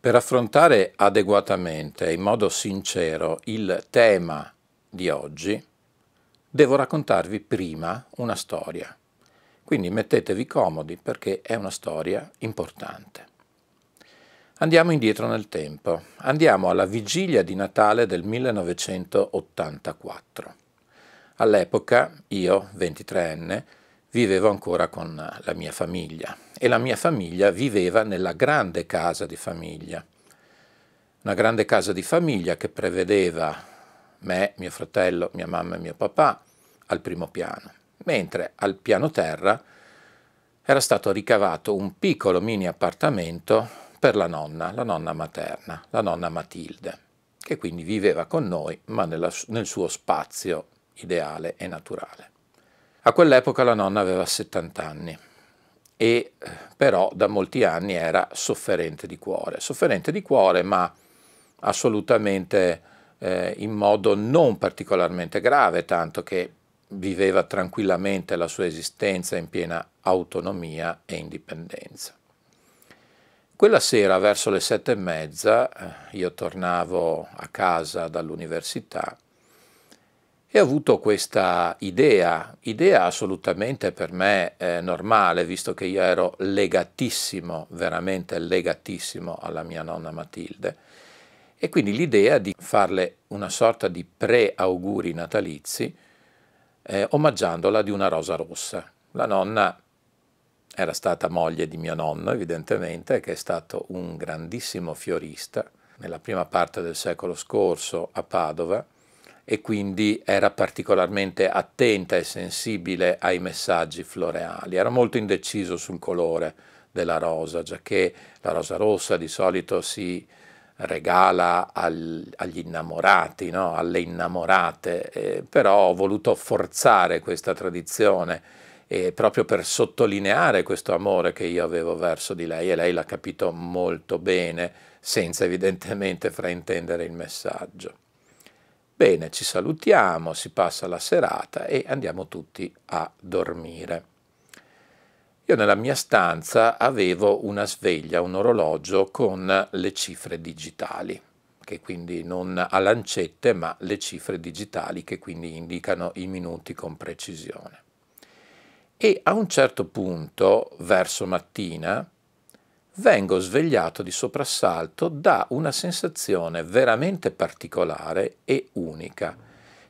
Per affrontare adeguatamente e in modo sincero il tema di oggi, devo raccontarvi prima una storia. Quindi mettetevi comodi perché è una storia importante. Andiamo indietro nel tempo, andiamo alla vigilia di Natale del 1984. All'epoca io, 23enne, vivevo ancora con la mia famiglia e la mia famiglia viveva nella grande casa di famiglia. Una grande casa di famiglia che prevedeva me, mio fratello, mia mamma e mio papà al primo piano, mentre al piano terra era stato ricavato un piccolo mini appartamento per la nonna, la nonna materna, la nonna Matilde, che quindi viveva con noi, ma nella, nel suo spazio ideale e naturale. A quell'epoca la nonna aveva 70 anni e però da molti anni era sofferente di cuore, sofferente di cuore ma assolutamente eh, in modo non particolarmente grave, tanto che viveva tranquillamente la sua esistenza in piena autonomia e indipendenza. Quella sera, verso le sette e mezza, eh, io tornavo a casa dall'università e ho avuto questa idea, idea assolutamente per me eh, normale, visto che io ero legatissimo, veramente legatissimo alla mia nonna Matilde, e quindi l'idea di farle una sorta di pre-auguri natalizi, eh, omaggiandola di una rosa rossa. La nonna era stata moglie di mio nonno, evidentemente, che è stato un grandissimo fiorista nella prima parte del secolo scorso a Padova, e quindi era particolarmente attenta e sensibile ai messaggi floreali. Era molto indeciso sul colore della rosa, già che la rosa rossa di solito si regala al, agli innamorati, no? alle innamorate, eh, però ho voluto forzare questa tradizione eh, proprio per sottolineare questo amore che io avevo verso di lei e lei l'ha capito molto bene, senza evidentemente fraintendere il messaggio. Bene, ci salutiamo, si passa la serata e andiamo tutti a dormire. Io nella mia stanza avevo una sveglia, un orologio con le cifre digitali, che quindi non a lancette, ma le cifre digitali che quindi indicano i minuti con precisione. E a un certo punto, verso mattina, vengo svegliato di soprassalto da una sensazione veramente particolare e unica,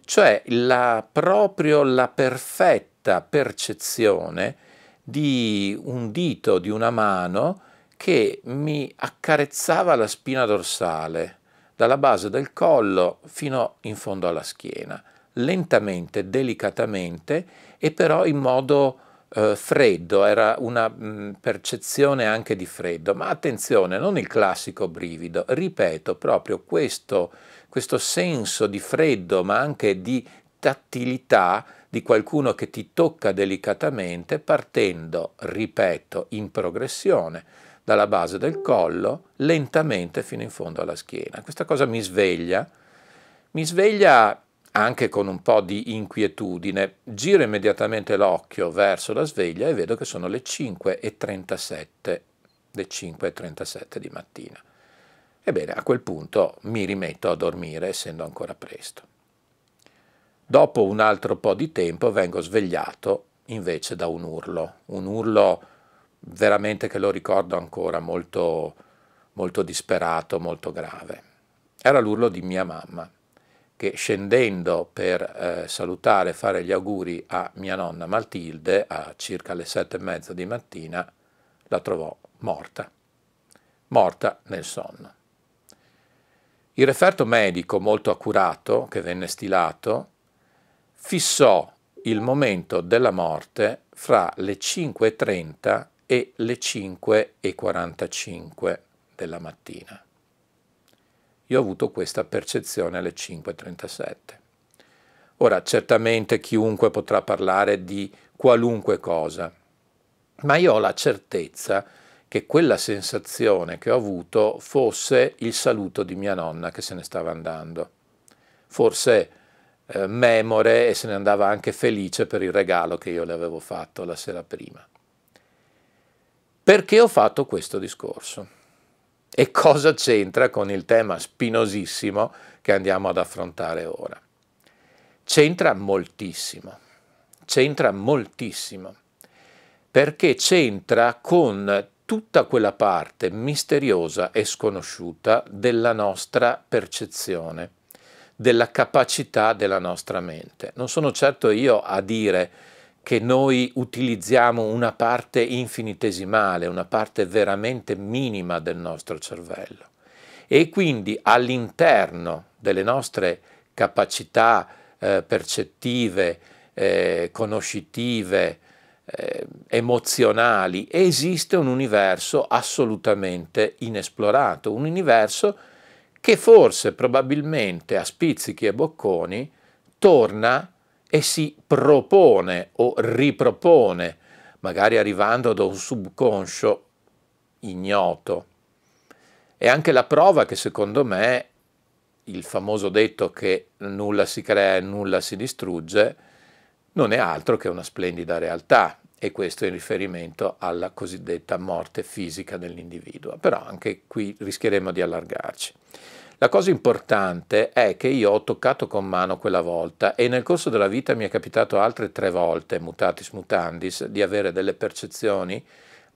cioè la, proprio la perfetta percezione di un dito, di una mano che mi accarezzava la spina dorsale, dalla base del collo fino in fondo alla schiena, lentamente, delicatamente e però in modo eh, freddo, era una mh, mm, percezione anche di freddo, ma attenzione, non il classico brivido, ripeto, proprio questo, questo senso di freddo, ma anche di tattilità di qualcuno che ti tocca delicatamente, partendo, ripeto, in progressione dalla base del collo, lentamente fino in fondo alla schiena. Questa cosa mi sveglia, mi sveglia anche con un po' di inquietudine, giro immediatamente l'occhio verso la sveglia e vedo che sono le 5.37, le 5.37 di mattina. Ebbene, a quel punto mi rimetto a dormire, essendo ancora presto. Dopo un altro po' di tempo vengo svegliato invece da un urlo, un urlo veramente che lo ricordo ancora molto, molto disperato, molto grave. Era l'urlo di mia mamma che scendendo per eh, salutare e fare gli auguri a mia nonna Matilde a circa le sette e mezza di mattina la trovò morta, morta nel sonno. Il referto medico molto accurato che venne stilato fissò il momento della morte fra le 5.30 e le 5.45 della mattina. Io ho avuto questa percezione alle 5.37. Ora, certamente chiunque potrà parlare di qualunque cosa, ma io ho la certezza che quella sensazione che ho avuto fosse il saluto di mia nonna che se ne stava andando. Forse eh, memore e se ne andava anche felice per il regalo che io le avevo fatto la sera prima. Perché ho fatto questo discorso? E cosa c'entra con il tema spinosissimo che andiamo ad affrontare ora? C'entra moltissimo, c'entra moltissimo, perché c'entra con tutta quella parte misteriosa e sconosciuta della nostra percezione, della capacità della nostra mente. Non sono certo io a dire che noi utilizziamo una parte infinitesimale, una parte veramente minima del nostro cervello. E quindi all'interno delle nostre capacità eh, percettive, eh, conoscitive, eh, emozionali, esiste un universo assolutamente inesplorato, un universo che forse, probabilmente, a spizzichi e bocconi, torna e si propone o ripropone, magari arrivando da un subconscio ignoto. È anche la prova che secondo me il famoso detto che nulla si crea e nulla si distrugge non è altro che una splendida realtà e questo in riferimento alla cosiddetta morte fisica dell'individuo. Però anche qui rischieremo di allargarci. La cosa importante è che io ho toccato con mano quella volta e nel corso della vita mi è capitato altre tre volte, mutatis mutandis, di avere delle percezioni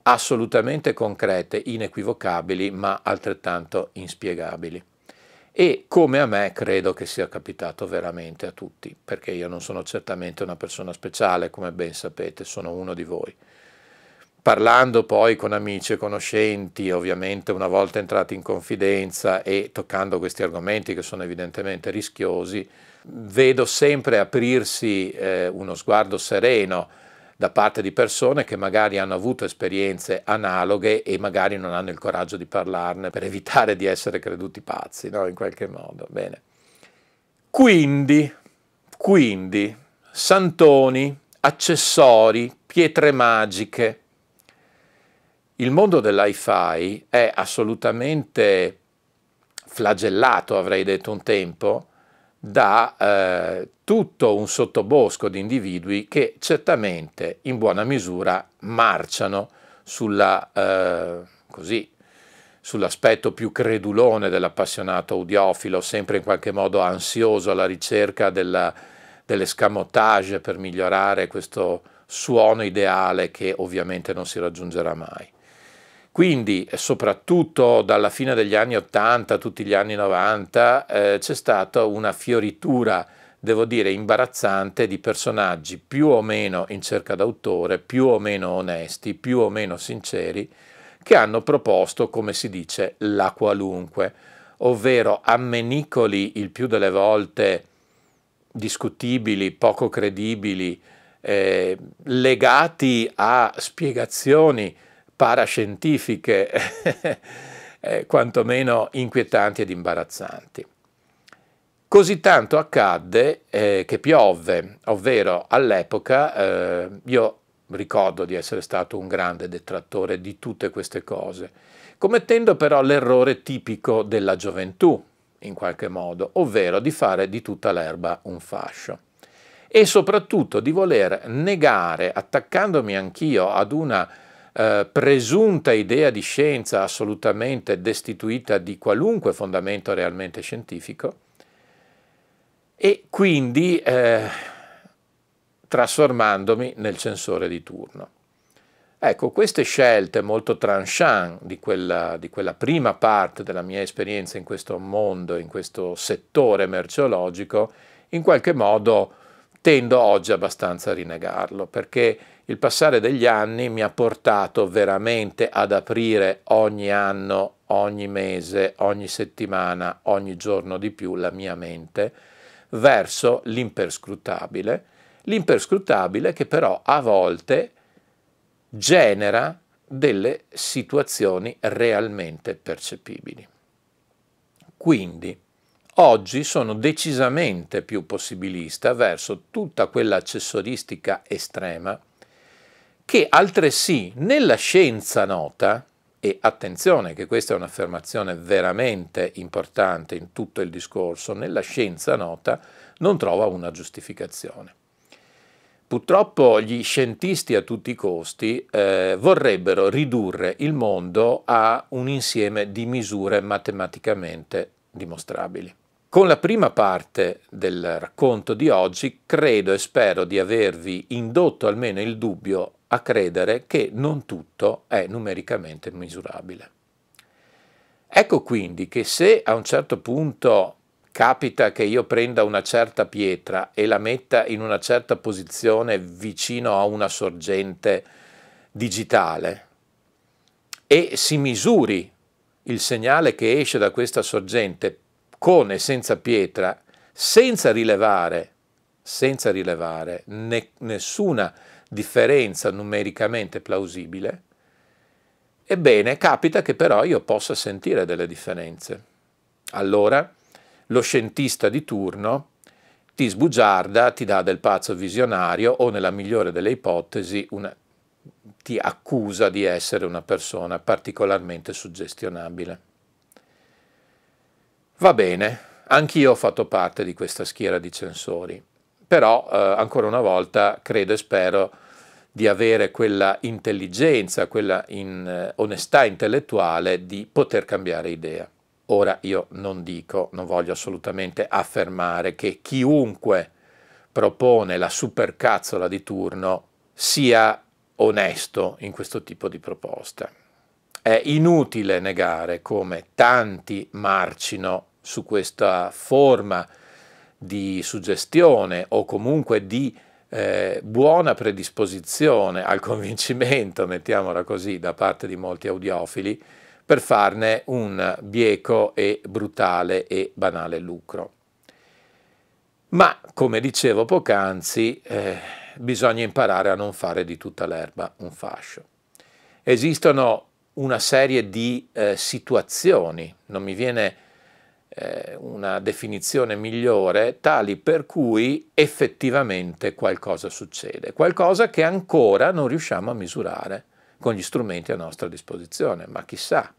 assolutamente concrete, inequivocabili, ma altrettanto inspiegabili e come a me credo che sia capitato veramente a tutti, perché io non sono certamente una persona speciale, come ben sapete, sono uno di voi. Parlando poi con amici e conoscenti, ovviamente una volta entrati in confidenza e toccando questi argomenti che sono evidentemente rischiosi, vedo sempre aprirsi eh, uno sguardo sereno, da parte di persone che magari hanno avuto esperienze analoghe e magari non hanno il coraggio di parlarne per evitare di essere creduti pazzi, no? in qualche modo. Bene. Quindi, quindi, santoni, accessori, pietre magiche. Il mondo dell'hi-fi è assolutamente flagellato, avrei detto un tempo, da eh, tutto un sottobosco di individui che certamente in buona misura marciano sulla, eh, così, sull'aspetto più credulone dell'appassionato audiofilo, sempre in qualche modo ansioso alla ricerca della, dell'escamotage per migliorare questo suono ideale che ovviamente non si raggiungerà mai. Quindi, soprattutto dalla fine degli anni 80, tutti gli anni 90, eh, c'è stata una fioritura, devo dire, imbarazzante di personaggi più o meno in cerca d'autore, più o meno onesti, più o meno sinceri, che hanno proposto, come si dice, la qualunque, ovvero ammenicoli il più delle volte discutibili, poco credibili, eh, legati a spiegazioni parascientifiche, eh, quantomeno inquietanti ed imbarazzanti. Così tanto accadde eh, che piovve, ovvero all'epoca eh, io ricordo di essere stato un grande detrattore di tutte queste cose, commettendo però l'errore tipico della gioventù, in qualche modo, ovvero di fare di tutta l'erba un fascio e soprattutto di voler negare, attaccandomi anch'io ad una eh, presunta idea di scienza assolutamente destituita di qualunque fondamento realmente scientifico e quindi eh, trasformandomi nel censore di turno. Ecco, queste scelte molto tranchant di quella, di quella, prima parte della mia esperienza in questo mondo, in questo settore merceologico, in qualche modo tendo oggi abbastanza a rinegarlo, perché il passare degli anni mi ha portato veramente ad aprire ogni anno ogni mese, ogni settimana, ogni giorno di più la mia mente verso l'imperscrutabile, l'imperscrutabile che però a volte genera delle situazioni realmente percepibili. Quindi oggi sono decisamente più possibilista verso tutta quella accessoristica estrema che altresì nella scienza nota, e attenzione che questa è un'affermazione veramente importante in tutto il discorso, nella scienza nota non trova una giustificazione. Purtroppo gli scientisti a tutti i costi eh, vorrebbero ridurre il mondo a un insieme di misure matematicamente dimostrabili. Con la prima parte del racconto di oggi credo e spero di avervi indotto almeno il dubbio a credere che non tutto è numericamente misurabile. Ecco quindi che se a un certo punto capita che io prenda una certa pietra e la metta in una certa posizione vicino a una sorgente digitale e si misuri il segnale che esce da questa sorgente con e senza pietra, senza rilevare, senza rilevare ne, nessuna differenza numericamente plausibile, ebbene capita che però io possa sentire delle differenze. Allora lo scientista di turno ti sbugiarda, ti dà del pazzo visionario o nella migliore delle ipotesi una, ti accusa di essere una persona particolarmente suggestionabile. Va bene, anch'io ho fatto parte di questa schiera di censori, però eh, ancora una volta credo e spero di avere quella intelligenza, quella in, eh, onestà intellettuale di poter cambiare idea. Ora io non dico, non voglio assolutamente affermare che chiunque propone la supercazzola di turno sia onesto in questo tipo di proposta. È inutile negare come tanti marcino su questa forma di suggestione o comunque di eh, buona predisposizione al convincimento, mettiamola così, da parte di molti audiofili, per farne un bieco e brutale e banale lucro. Ma, come dicevo poc'anzi, eh, bisogna imparare a non fare di tutta l'erba un fascio. Esistono una serie di eh, situazioni, non mi viene eh, una definizione migliore, tali per cui effettivamente qualcosa succede, qualcosa che ancora non riusciamo a misurare con gli strumenti a nostra disposizione, ma chissà,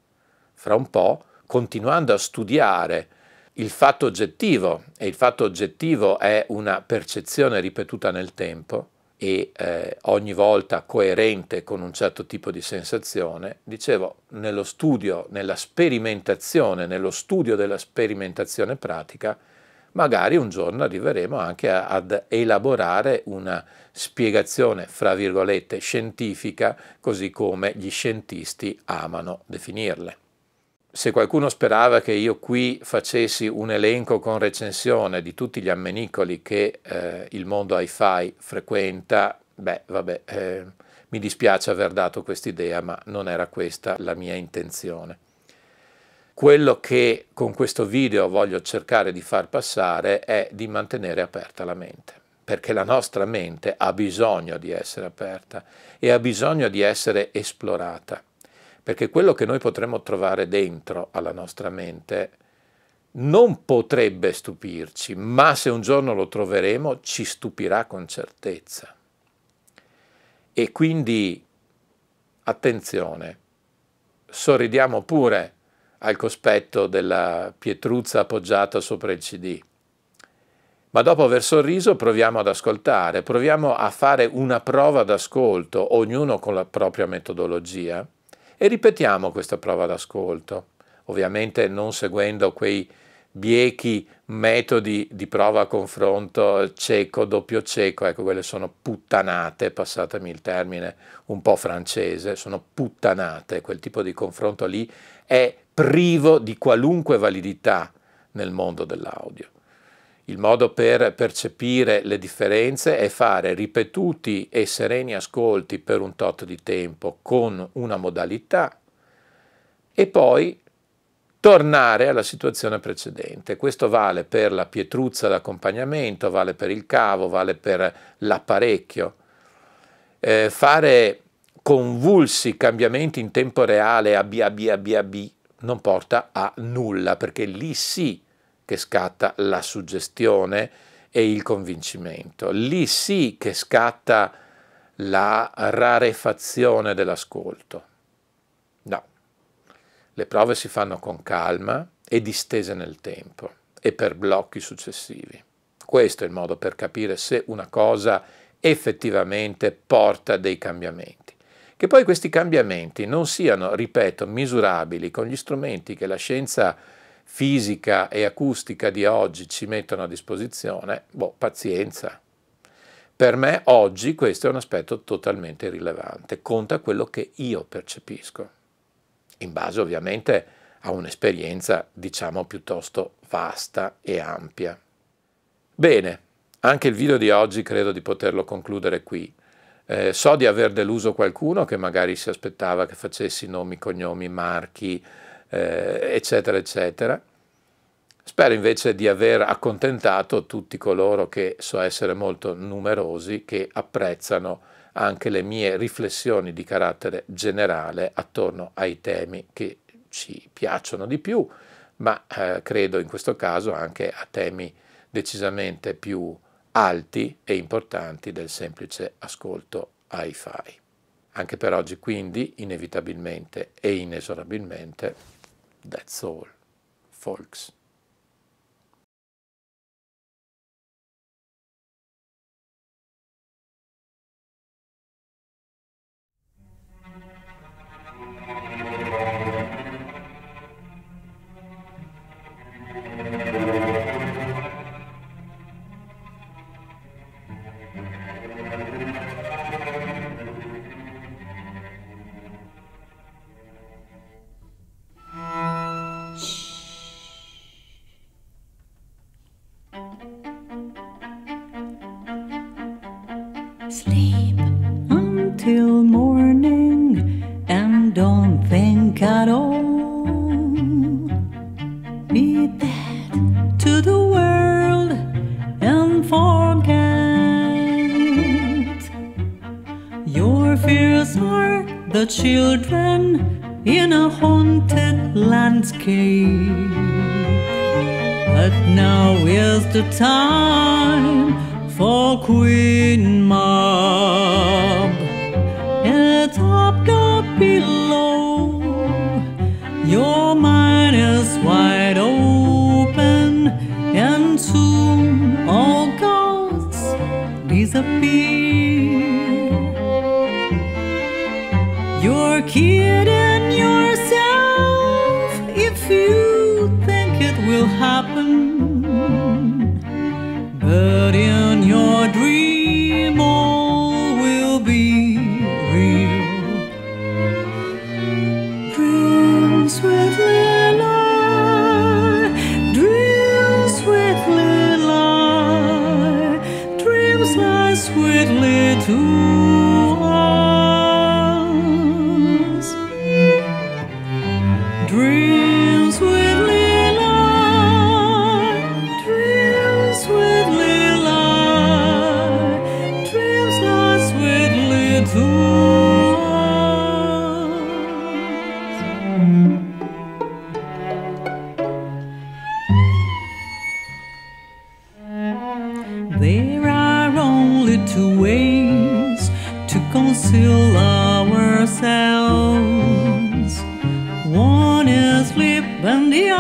fra un po', continuando a studiare il fatto oggettivo, e il fatto oggettivo è una percezione ripetuta nel tempo e eh, ogni volta coerente con un certo tipo di sensazione, dicevo, nello studio, nella sperimentazione, nello studio della sperimentazione pratica, magari un giorno arriveremo anche a, ad elaborare una spiegazione, fra virgolette, scientifica, così come gli scientisti amano definirle. Se qualcuno sperava che io qui facessi un elenco con recensione di tutti gli ammenicoli che eh, il mondo hi-fi frequenta, beh, vabbè, eh, mi dispiace aver dato quest'idea, ma non era questa la mia intenzione. Quello che con questo video voglio cercare di far passare è di mantenere aperta la mente, perché la nostra mente ha bisogno di essere aperta e ha bisogno di essere esplorata, perché quello che noi potremmo trovare dentro alla nostra mente non potrebbe stupirci, ma se un giorno lo troveremo ci stupirà con certezza. E quindi attenzione, sorridiamo pure al cospetto della pietruzza appoggiata sopra il CD. Ma dopo aver sorriso proviamo ad ascoltare, proviamo a fare una prova d'ascolto, ognuno con la propria metodologia, e ripetiamo questa prova d'ascolto, ovviamente non seguendo quei biechi metodi di prova a confronto cieco, doppio cieco, ecco quelle sono puttanate, passatemi il termine un po' francese, sono puttanate, quel tipo di confronto lì è privo di qualunque validità nel mondo dell'audio. Il modo per percepire le differenze è fare ripetuti e sereni ascolti per un tot di tempo con una modalità e poi tornare alla situazione precedente. Questo vale per la pietruzza d'accompagnamento, vale per il cavo, vale per l'apparecchio. Eh, fare convulsi cambiamenti in tempo reale a B, a B, a B, a B non porta a nulla, perché lì sì che scatta la suggestione e il convincimento, lì sì che scatta la rarefazione dell'ascolto. No, le prove si fanno con calma e distese nel tempo e per blocchi successivi. Questo è il modo per capire se una cosa effettivamente porta dei cambiamenti. Che poi questi cambiamenti non siano, ripeto, misurabili con gli strumenti che la scienza fisica e acustica di oggi ci mettono a disposizione, boh, pazienza. Per me oggi questo è un aspetto totalmente irrilevante, conta quello che io percepisco, in base ovviamente a un'esperienza, diciamo, piuttosto vasta e ampia. Bene, anche il video di oggi credo di poterlo concludere qui. Eh, so di aver deluso qualcuno che magari si aspettava che facessi nomi, cognomi, marchi, eh, eccetera, eccetera. Spero invece di aver accontentato tutti coloro che so essere molto numerosi, che apprezzano anche le mie riflessioni di carattere generale attorno ai temi che ci piacciono di più, ma eh, credo in questo caso anche a temi decisamente più alti e importanti del semplice ascolto hi-fi. Anche per oggi quindi, inevitabilmente e inesorabilmente, that's all, folks. Children in a haunted landscape. But now is the time And the